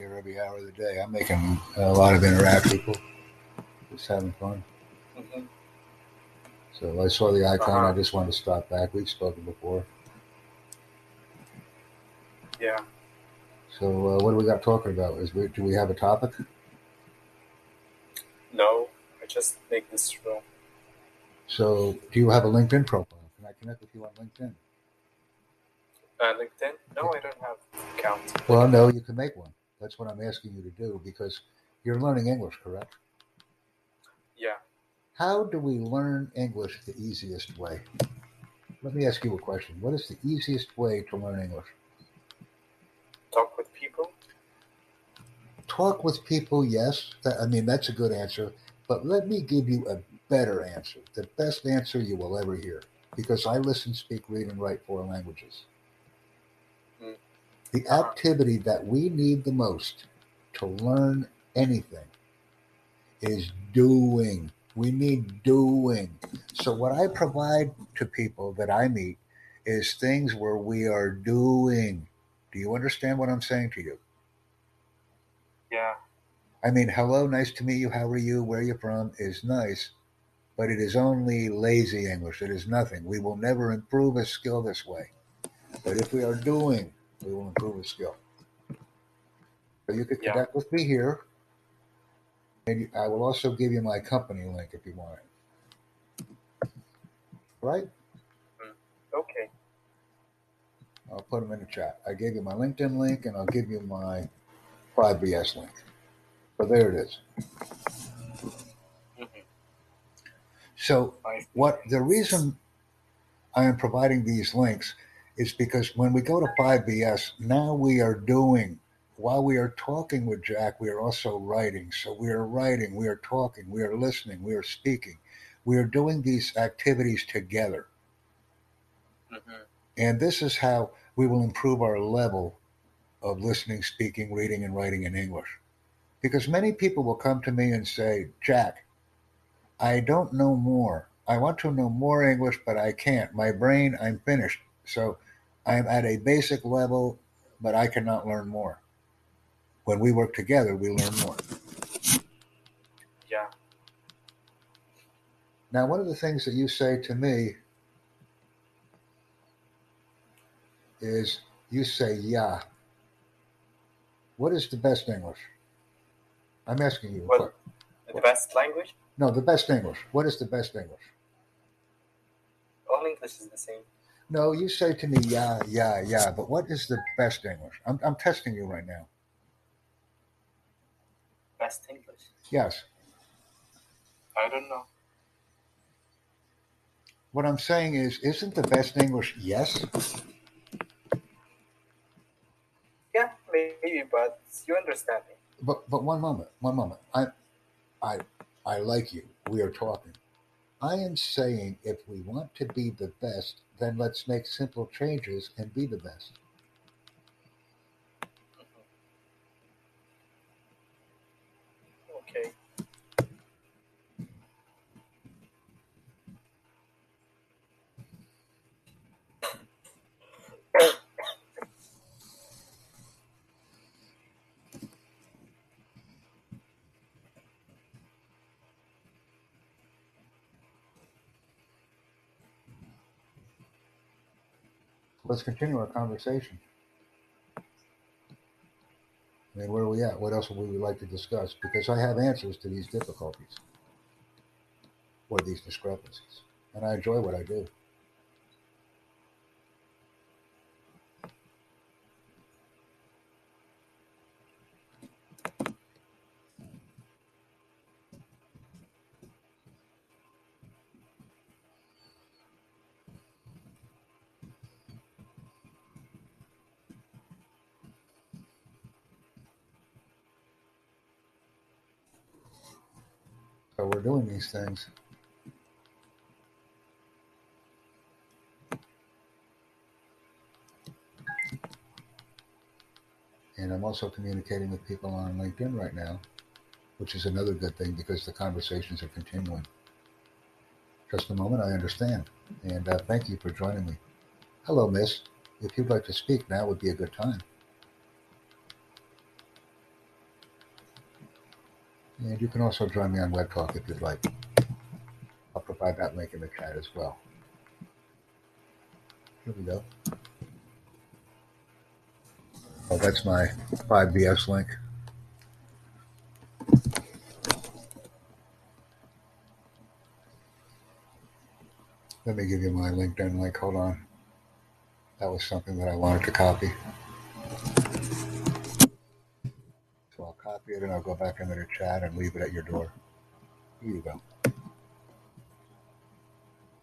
here every hour of the day. I'm making a lot of interact people, just having fun. hmm So I saw the icon. Uh-huh. I just wanted to stop back. We've spoken before. Yeah. So uh, what do we got talking about? Is we, do we have a topic? No, I just make this room. So do you have a LinkedIn profile? Can I connect with you on LinkedIn? Uh, LinkedIn? No, I don't have account. Well, no, you can make one. That's what I'm asking you to do because you're learning English, correct? Yeah. How do we learn English the easiest way? Let me ask you a question. What is the easiest way to learn English? Talk with people. Talk with people, yes. I mean, that's a good answer. But let me give you a better answer, the best answer you will ever hear, because I listen, speak, read, and write four languages. Mm. The activity that we need the most to learn anything is doing. We need doing. So, what I provide to people that I meet is things where we are doing. Do you understand what I'm saying to you? Yeah. I mean, hello, nice to meet you. How are you? Where are you from? Is nice, but it is only lazy English. It is nothing. We will never improve a skill this way. But if we are doing, we will improve a skill. So you could Yeah. connect with me here. And I will also give you my company link if you want it. Right? Okay. I'll put them in the chat. I gave you my LinkedIn link and I'll give you my 5BS link. So there it is. hmm So what the reason I am providing these links is because when we go to 5BS, now we are doing, while we are talking with Jack, we are also writing. So we are writing, we are talking, we are listening, we are speaking. We are doing these activities together. hmm And this is how we will improve our level of listening, speaking, reading, and writing in English. Because many people will come to me and say, Jack, I don't know more. I want to know more English, but I can't. My brain, I'm finished. So I'm at a basic level, but I cannot learn more. When we work together, we learn more. Yeah. Now, one of the things that you say to me is you say, yeah. What is the best English? I'm asking you. What? The best language? No, the best English. What is the best English? All English is the same. No, you say to me, yeah, yeah, yeah, but what is the best English? I'm, I'm testing you right now. Best English? Yes. I don't know. What I'm saying is, isn't the best English yes? Yeah, maybe, but you understand me. But but one moment, one moment. I I I like you. We are talking. I am saying if we want to be the best, then let's make simple changes and be the best. Okay. Let's continue our conversation. I mean, where are we at? What else would we like to discuss? Because I have answers to these difficulties or these discrepancies, and I enjoy what I do. So we're doing these things. And I'm also communicating with people on LinkedIn right now, which is another good thing because the conversations are continuing. Just a moment, I understand. And uh, thank you for joining me. Hello, miss. If you'd like to speak, now would be a good time. And you can also join me on Web Talk if you'd like. I'll provide that link in the chat as well. Here we go. Oh, that's my 5BS link. Let me give you my LinkedIn link. Hold on. That was something that I wanted to copy. It and I'll go back into the chat and leave it at your door. Here you go.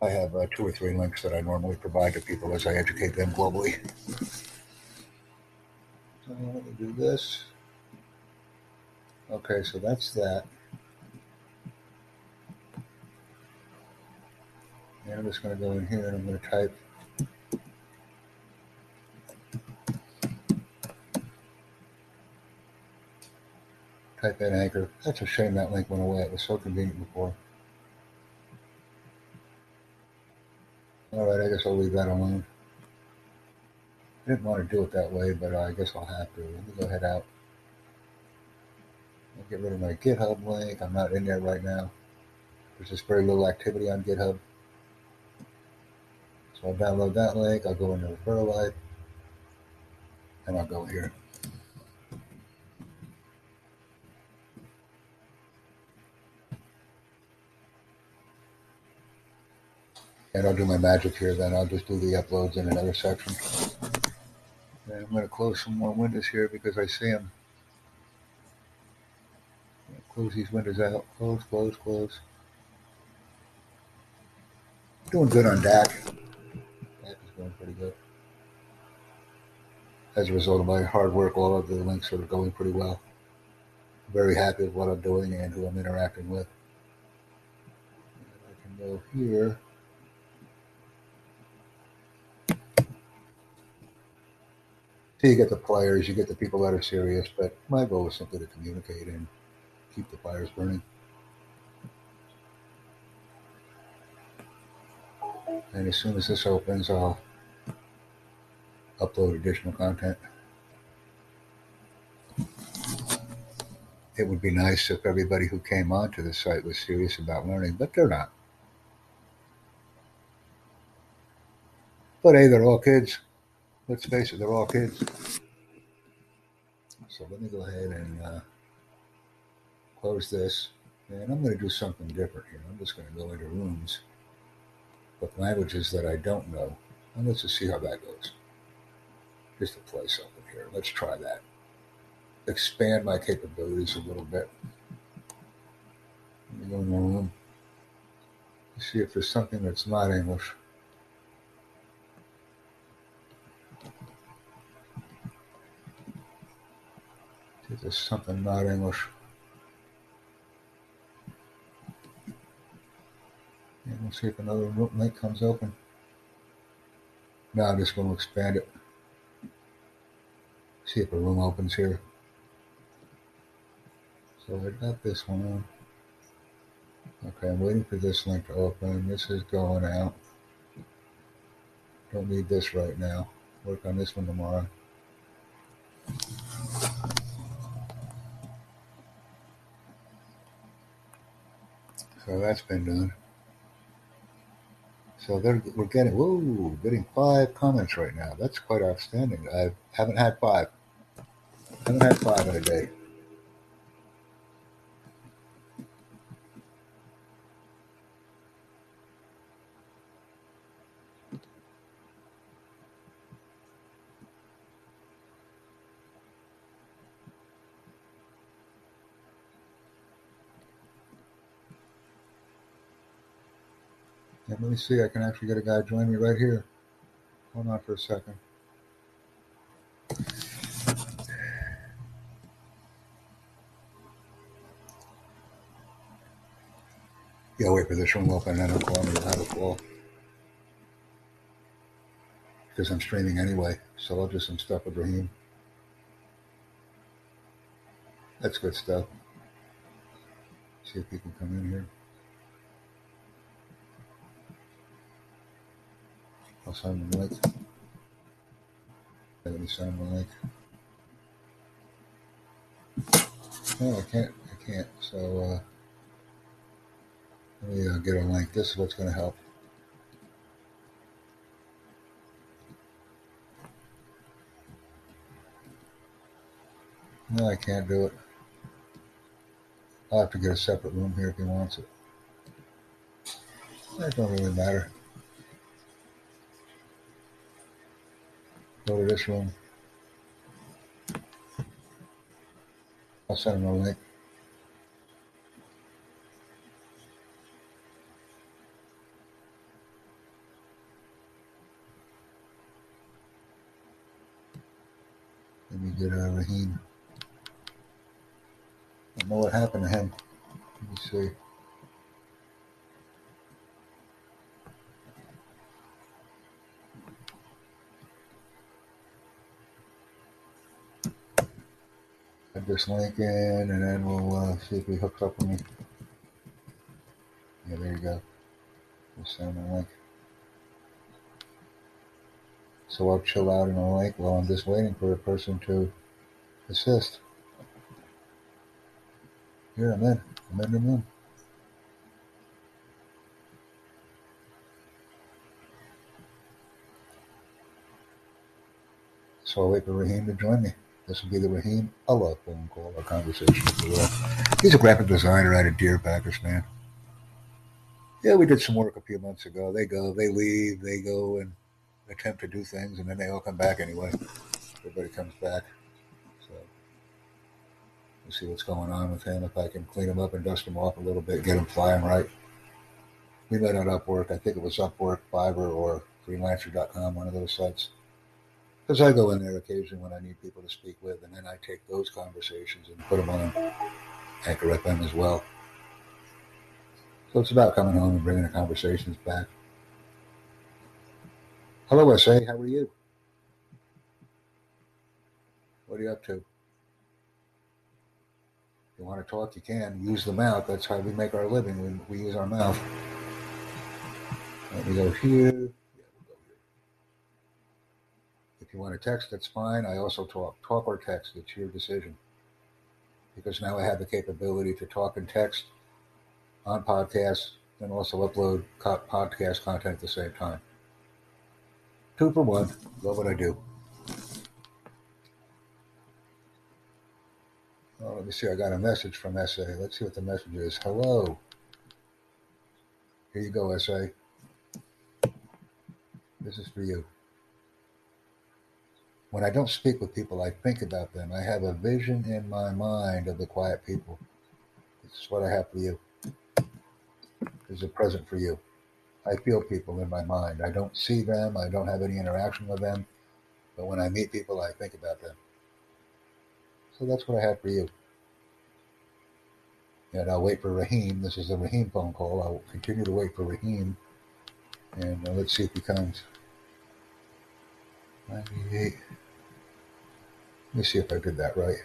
I have uh, two or three links that I normally provide to people as I educate them globally. So let me do this. Okay, so that's that. And I'm just going to go in here and I'm going to type type in anchor. That's a shame that link went away. It was so convenient before. All right, I guess I'll leave that alone. I didn't want to do it that way, but I guess I'll have to. Let me go ahead out. I'll get rid of my GitHub link. I'm not in there right now. There's just very little activity on GitHub. So I'll download that link. I'll go into Referral Life, and I'll go here. And I'll do my magic here, then I'll just do the uploads in another section. And I'm going to close some more windows here because I see them. Close these windows out. Close, close, close. Doing good on DAC. DAC is going pretty good. As a result of my hard work, all of the links are going pretty well. Very happy with what I'm doing and who I'm interacting with. And I can go here. So you get the players, you get the people that are serious, but my goal is simply to communicate and keep the fires burning. And as soon as this opens, I'll upload additional content. It would be nice if everybody who came onto the site was serious about learning, but they're not. But hey, they're all kids. Let's face it, they're all kids. So let me go ahead and uh, close this. And I'm going to do something different here. I'm just going to go into rooms with languages that I don't know. And let's just see how that goes. Just to play something here. Let's try that. Expand my capabilities a little bit. Let me go in the room. See if there's something that's not English. There's something not English. And we'll see if another link comes open. Now I'm just going to expand it. See if a room opens here. So I got this one on. Okay, I'm waiting for this link to open. This is going out. Don't need this right now. Work on this one tomorrow. So that's been done. So we're getting, whoa, getting five comments right now. That's quite outstanding. I haven't had five. I haven't had five in a day. And let me see, I can actually get a guy join me right here. Hold on for a second. Yeah, wait for this room open and I'll call me. You'll have a call. Because I'm streaming anyway, so I'll do some stuff with Raheem. That's good stuff. See if he can come in here. I'll him a link. Let me him a link. No, I can't. I can't. So uh, let me uh, get a link. This is what's going to help. No, I can't do it. I'll have to get a separate room here if he wants it. That don't really matter. Go to this room. I'll send him a link. Let me get out of Raheem. I don't know what happened to him. Let me see. This link in, and then we'll uh, see if he hooks up with me. Yeah, there you go. Just send him link. So I'll chill out in a link while I'm just waiting for a person to assist. Here, I'm in. I'm in the room. So I'll wait for Raheem to join me. This will be the Raheem Allah phone call or conversation. He's a graphic designer out of Deer, Pakistan. Yeah, we did some work a few months ago. They go, they leave, they go and attempt to do things, and then they all come back anyway. Everybody comes back. So we'll see what's going on with him. If I can clean him up and dust him off a little bit, get him flying right. We met on Upwork. I think it was Upwork, Fiverr, or Freelancer.com, one of those sites. Because I go in there occasionally when I need people to speak with, and then I take those conversations and put them on Anchor FM as well. So it's about coming home and bringing the conversations back. Hello, SA. How are you? What are you up to? You want to talk, you can. Use the mouth. That's how we make our living. We, we use our mouth. Let me go here. Yeah, we'll go here. If you want to text, that's fine. I also talk. Talk or text. It's your decision. Because now I have the capability to talk and text on podcasts and also upload co- podcast content at the same time. Two for one. Love what I do. Oh, let me see. I got a message from SA. Let's see what the message is. Hello. Here you go, SA. This is for you. When I don't speak with people, I think about them. I have a vision in my mind of the quiet people. This is what I have for you. This is a present for you. I feel people in my mind. I don't see them. I don't have any interaction with them. But when I meet people, I think about them. So that's what I have for you. And I'll wait for Raheem. This is a Raheem phone call. I'll continue to wait for Raheem. And uh, let's see if he comes. 98. Let me see if I did that right.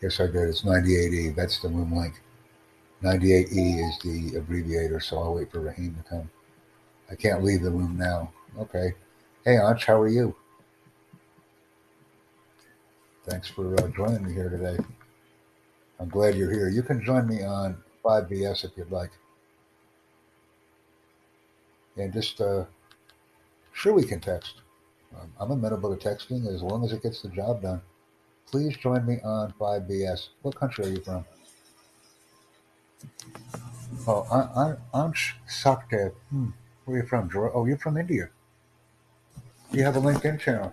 Yes, I did. It's 98E. That's the room link. 98E is the abbreviator, so I'll wait for Raheem to come. I can't leave the room now. Okay. Hey, Ansh, how are you? Thanks for uh, joining me here today. I'm glad you're here. You can join me on 5BS if you'd like. And just, uh, sure, we can text. Um, I'm amenable to texting as long as it gets the job done. Please join me on 5BS. What country are you from? Oh, I, I, Ansh Sachdev. Hmm. Where are you from, George? Oh, you're from India. You have a LinkedIn channel.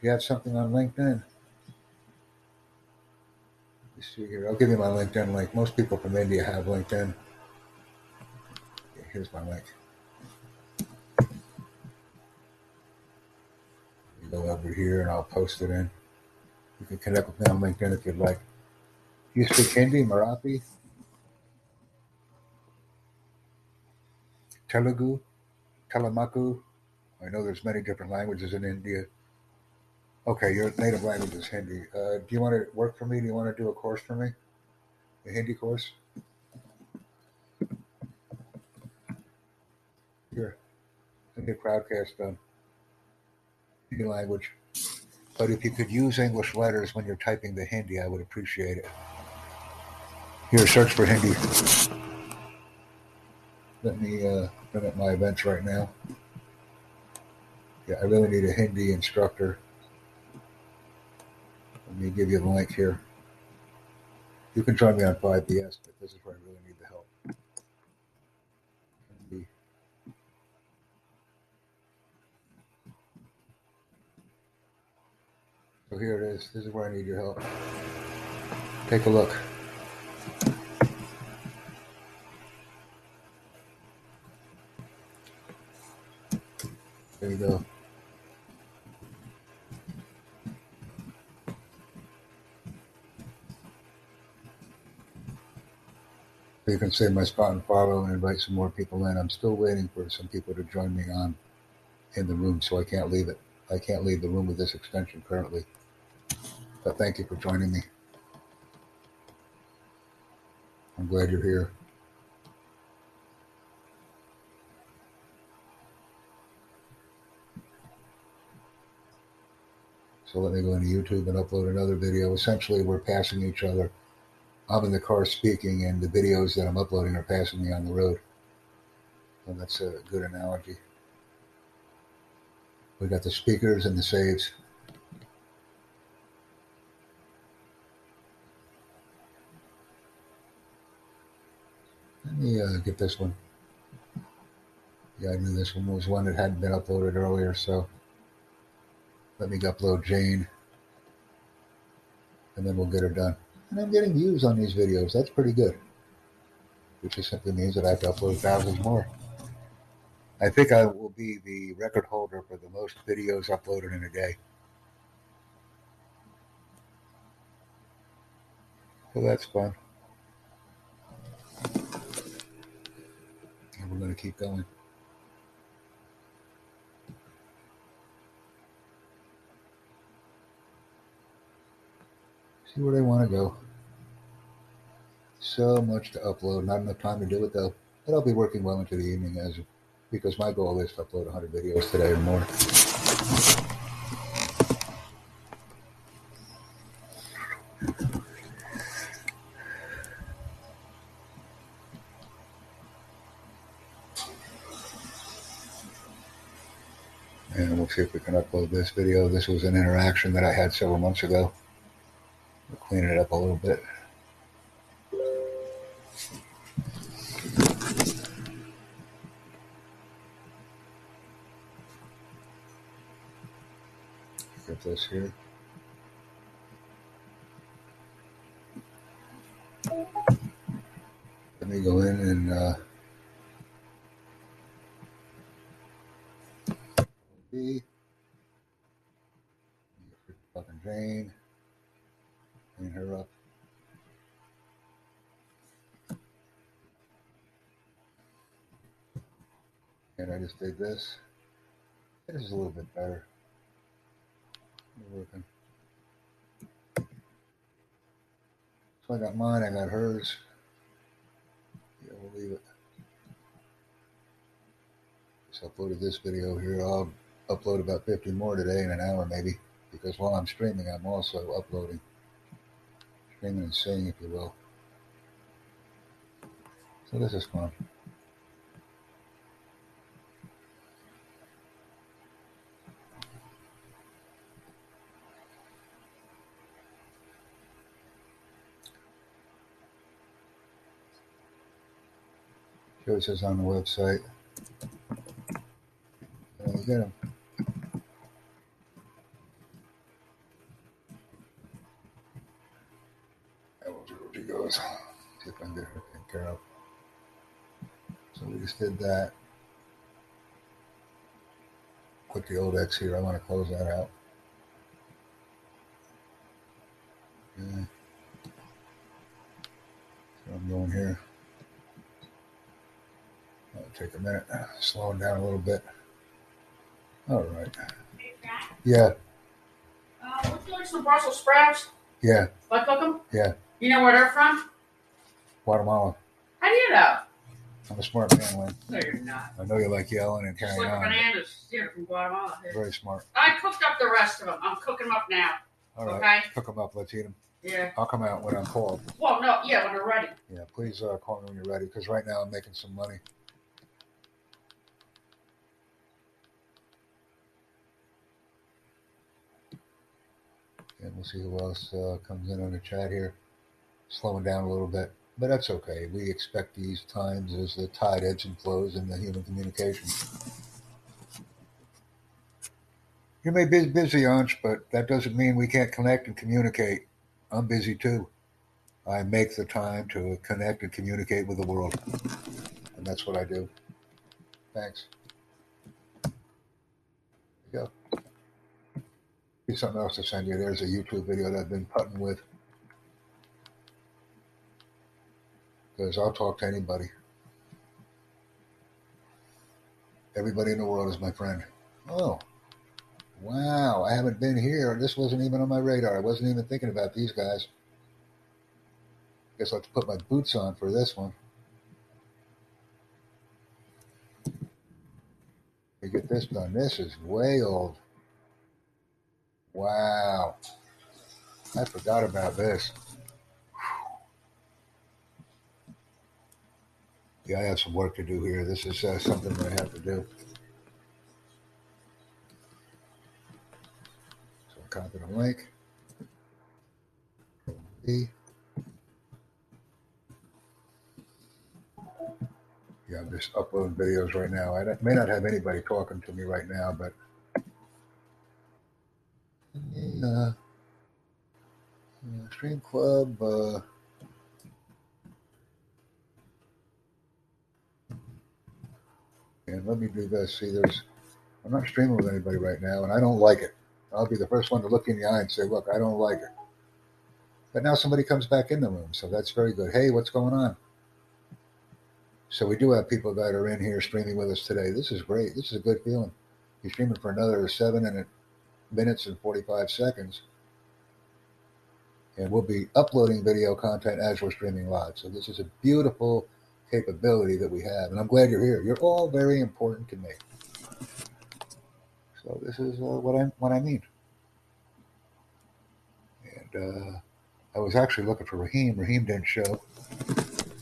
You have something on LinkedIn. You see here. I'll give you my LinkedIn link. Most people from India have LinkedIn. Here's my link. Go over here and I'll post it in. You can connect with me on LinkedIn if you'd like. You speak Hindi, Marathi, Telugu, Telemaku? I know there's many different languages in India. Okay, your native language is Hindi. Uh, do you want to work for me? Do you want to do a course for me? A Hindi course? Here, let me get crowdcast done. Language. But if you could use English letters when you're typing the Hindi, I would appreciate it. Here, search for Hindi. Let me uh, limit my events right now. Yeah, I really need a Hindi instructor. Let me give you the link here. You can join me on 5BS, but this is where I really need the help. Hindi. So here it is. This is where I need your help. Take a look. There you go. You can save my spot and follow and invite some more people in. I'm still waiting for some people to join me on in the room, so I can't leave it. I can't leave the room with this extension currently. But thank you for joining me. I'm glad you're here. So let me go into YouTube and upload another video. Essentially, we're passing each other. I'm in the car speaking, and the videos that I'm uploading are passing me on the road. And that's a good analogy. We got the speakers and the saves. Let me uh, get this one. Yeah, I knew this one was one that hadn't been uploaded earlier, so let me upload Jane, and then we'll get her done. And I'm getting views on these videos. That's pretty good. Which just simply means that I have to upload thousands more. I think I will be the record holder for the most videos uploaded in a day. So that's fun. And we're going to keep going. See where they want to go. So much to upload, not enough time to do it though. But I'll be working well into the evening as because my goal is to upload 100 videos today or more. Upload this video. This was an interaction that I had several months ago. We're cleaning it up a little bit. Get this here. Let me go in and uh, B. Fucking Jane. Clean her up. And I did this. It is a little bit better. Working. So I got mine, I got hers. Yeah, we'll leave it. Just uploaded this video here. I'll upload about 50 more today in an hour maybe. Because while I'm streaming, I'm also uploading. Streaming and singing, if you will. So this is fun. Us on the website. Uh, we get 'em. And we'll see where she goes. See if I can get her taken care of. So we just did that. Put the old X here. I want to close that out. Okay. So I'm going here. That'll take a minute. Slowing down a little bit. All right. Yeah, uh, would you like some Brussels sprouts? yeah, Like them? Yeah. You know where they're from? Guatemala. How do you know? I'm a smart man, Lynn. No, you're not. I know you like yelling and Just carrying like on. bananas here from Guatemala. Very smart. I cooked up the rest of them. I'm cooking them up now. All right. Okay. Cook them up. Let's eat them. Yeah. I'll come out when I'm called. Well, no, yeah, when they're ready. Yeah, please uh, call me when you're ready because right now I'm making some money. And we'll see who else uh, comes in on the chat here. Slowing down a little bit, but that's okay. We expect these times as the tide ebbs and flows in the human communication. You may be busy, Ansh, but that doesn't mean we can't connect and communicate. I'm busy too. I make the time to connect and communicate with the world. And that's what I do. Thanks. There you go. Something else to send you. There's a YouTube video that I've been putting with. Because I'll talk to anybody. Everybody in the world is my friend. Oh, wow. I haven't been here. This wasn't even on my radar. I wasn't even thinking about these guys. Guess I'll have to put my boots on for this one. To get this done. This is way old. Wow. I forgot about this. Yeah, I have some work to do here. This is uh, something that I have to do. So I copy the link. B. Yeah, I'm just uploading videos right now. I may not have anybody talking to me right now, but uh, Stream Club. Uh, and let me do this. See, there's I'm not streaming with anybody right now, and I don't like it. I'll be the first one to look in the eye and say, "Look, I don't like it." But now somebody comes back in the room, so that's very good. Hey, what's going on? So we do have people that are in here streaming with us today. This is great. This is a good feeling. You're streaming for another seven minutes and 45 seconds. And we'll be uploading video content as we're streaming live. So this is a beautiful capability that we have. And I'm glad you're here. You're all very important to me. So this is uh, what I what I mean. And uh, I was actually looking for Raheem. Raheem didn't show.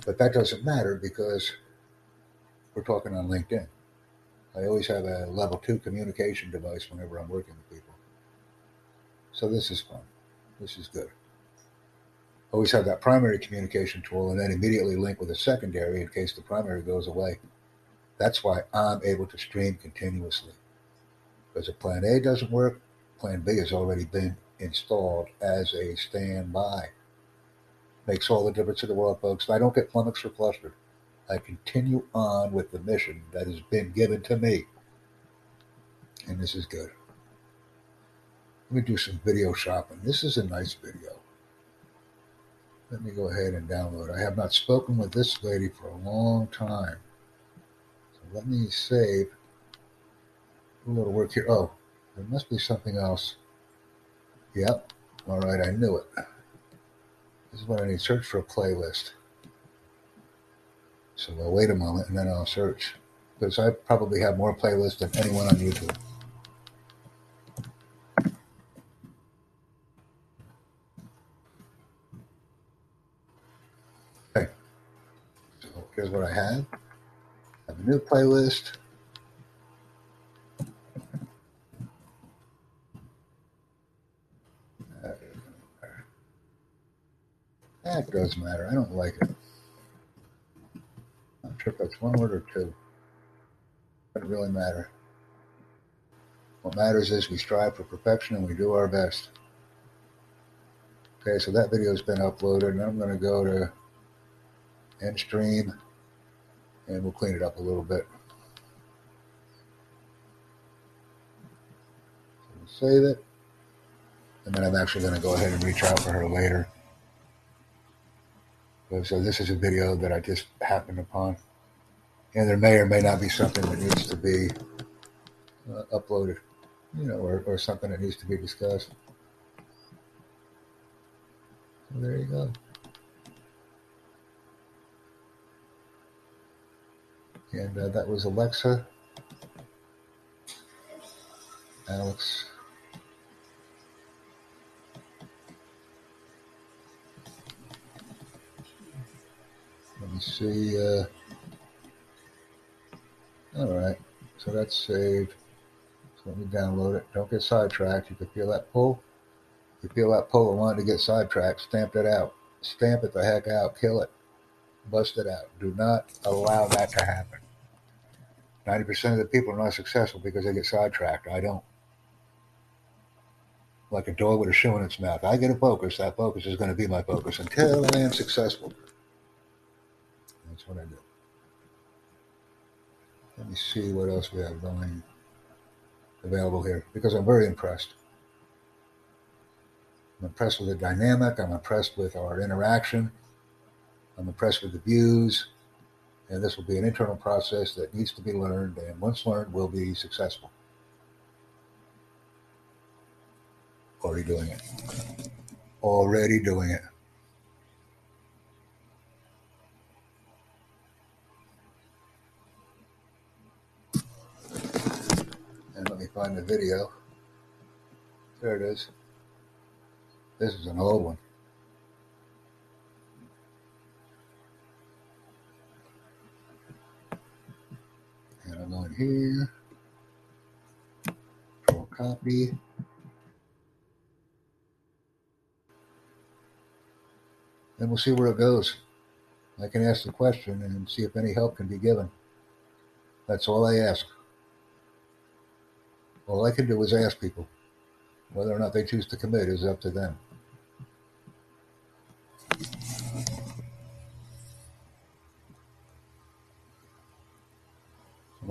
But that doesn't matter because we're talking on LinkedIn. I always have a level two communication device whenever I'm working with people. So this is fun. This is good. Always have that primary communication tool and then immediately link with a secondary in case the primary goes away. That's why I'm able to stream continuously. Because if plan A doesn't work, plan B has already been installed as a standby makes all the difference in the world, folks. I don't get flummoxed or flustered. I continue on with the mission that has been given to me. And this is good. Let me do some video shopping. This is a nice video. Let me go ahead and download. I have not spoken with this lady for a long time. So let me save a little work here. Oh, there must be something else. Yep. All right, I knew it. This is what I need. Search for a playlist. So I'll wait a moment and then I'll search. Because I probably have more playlists than anyone on YouTube. Here's what I have. I have a new playlist. That doesn't matter. I don't like it. I'm sure if that's one word or two. Doesn't really matter. What matters is we strive for perfection and we do our best. Okay, so that video has been uploaded, and I'm going to go to end stream and we'll clean it up a little bit. Save it, and then I'm actually going to go ahead and reach out for her later. So this is a video that I just happened upon. And there may or may not be something that needs to be uh, uploaded, you know, or, or something that needs to be discussed. So there you go. And uh, that was Alexa. Alex. Let me see. Uh, all right. So that's saved. So let me download it. Don't get sidetracked. You can feel that pull. You feel that pull and want to get sidetracked. Stamp it out. Stamp it the heck out. Kill it. Bust it out. Do not allow that to happen. 90% of the people are not successful because they get sidetracked. I don't. Like a dog with a shoe in its mouth. I get a focus. That focus is going to be my focus until I am successful. That's what I do. Let me see what else we have going available here because I'm very impressed. I'm impressed with the dynamic. I'm impressed with our interaction. I'm impressed with the views. And this will be an internal process that needs to be learned. And once learned, we'll be successful. Already doing it. Already doing it. And let me find the video. There it is. This is an old one. And I'm going here. Control copy. And we'll see where it goes. I can ask the question and see if any help can be given. That's all I ask. All I can do is ask people. Whether or not they choose to commit is up to them.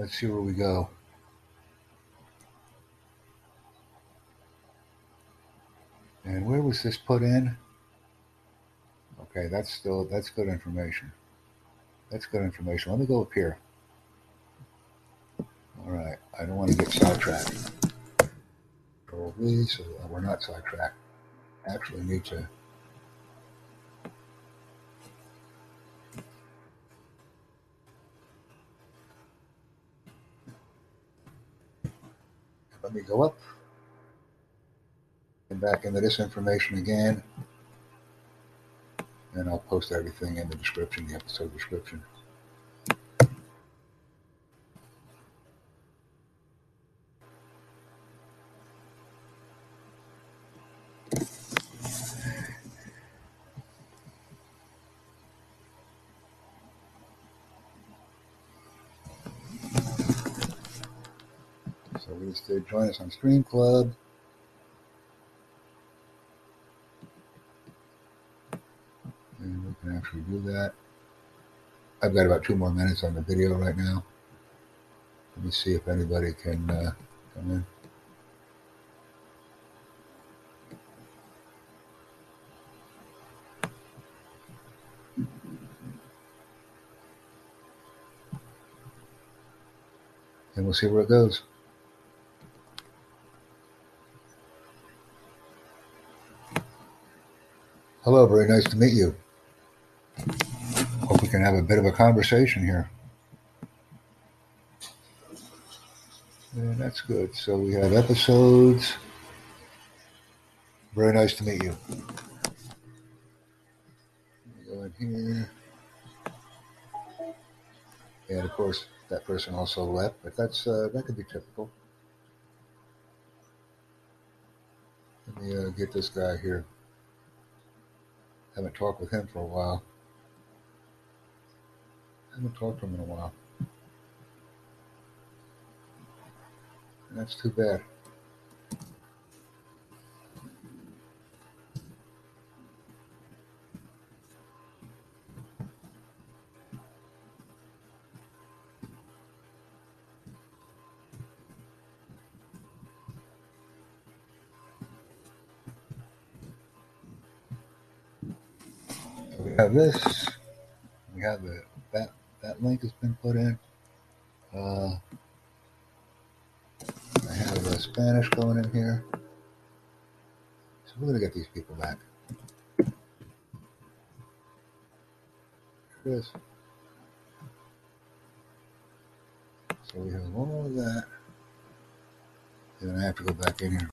Let's see where we go. And where was this put in? Okay, that's still that's good information. That's good information. Let me go up here. All right, I don't want to get sidetracked. V, so we're not sidetracked. Actually, need to. Let me go up and back into this information again. And I'll post everything in the description, the episode description. So we to join us on Stream Club. And we can actually do that. I've got about two more minutes on the video right now. Let me see if anybody can uh, come in. And we'll see where it goes. Hello, very nice to meet you. Hope we can have a bit of a conversation here. That's good. So we have episodes. Very nice to meet you. Go in here. And of course, that person also left, but that's uh, that could be typical. Let me uh, get this guy here. Haven't talked with him for a while. Haven't talked to him in a while. And that's too bad. This. We have the that that link has been put in. Uh, I have uh, Spanish going in here. So we're gonna get these people back. Here it is. So we have all of that. Then I have to go back in here.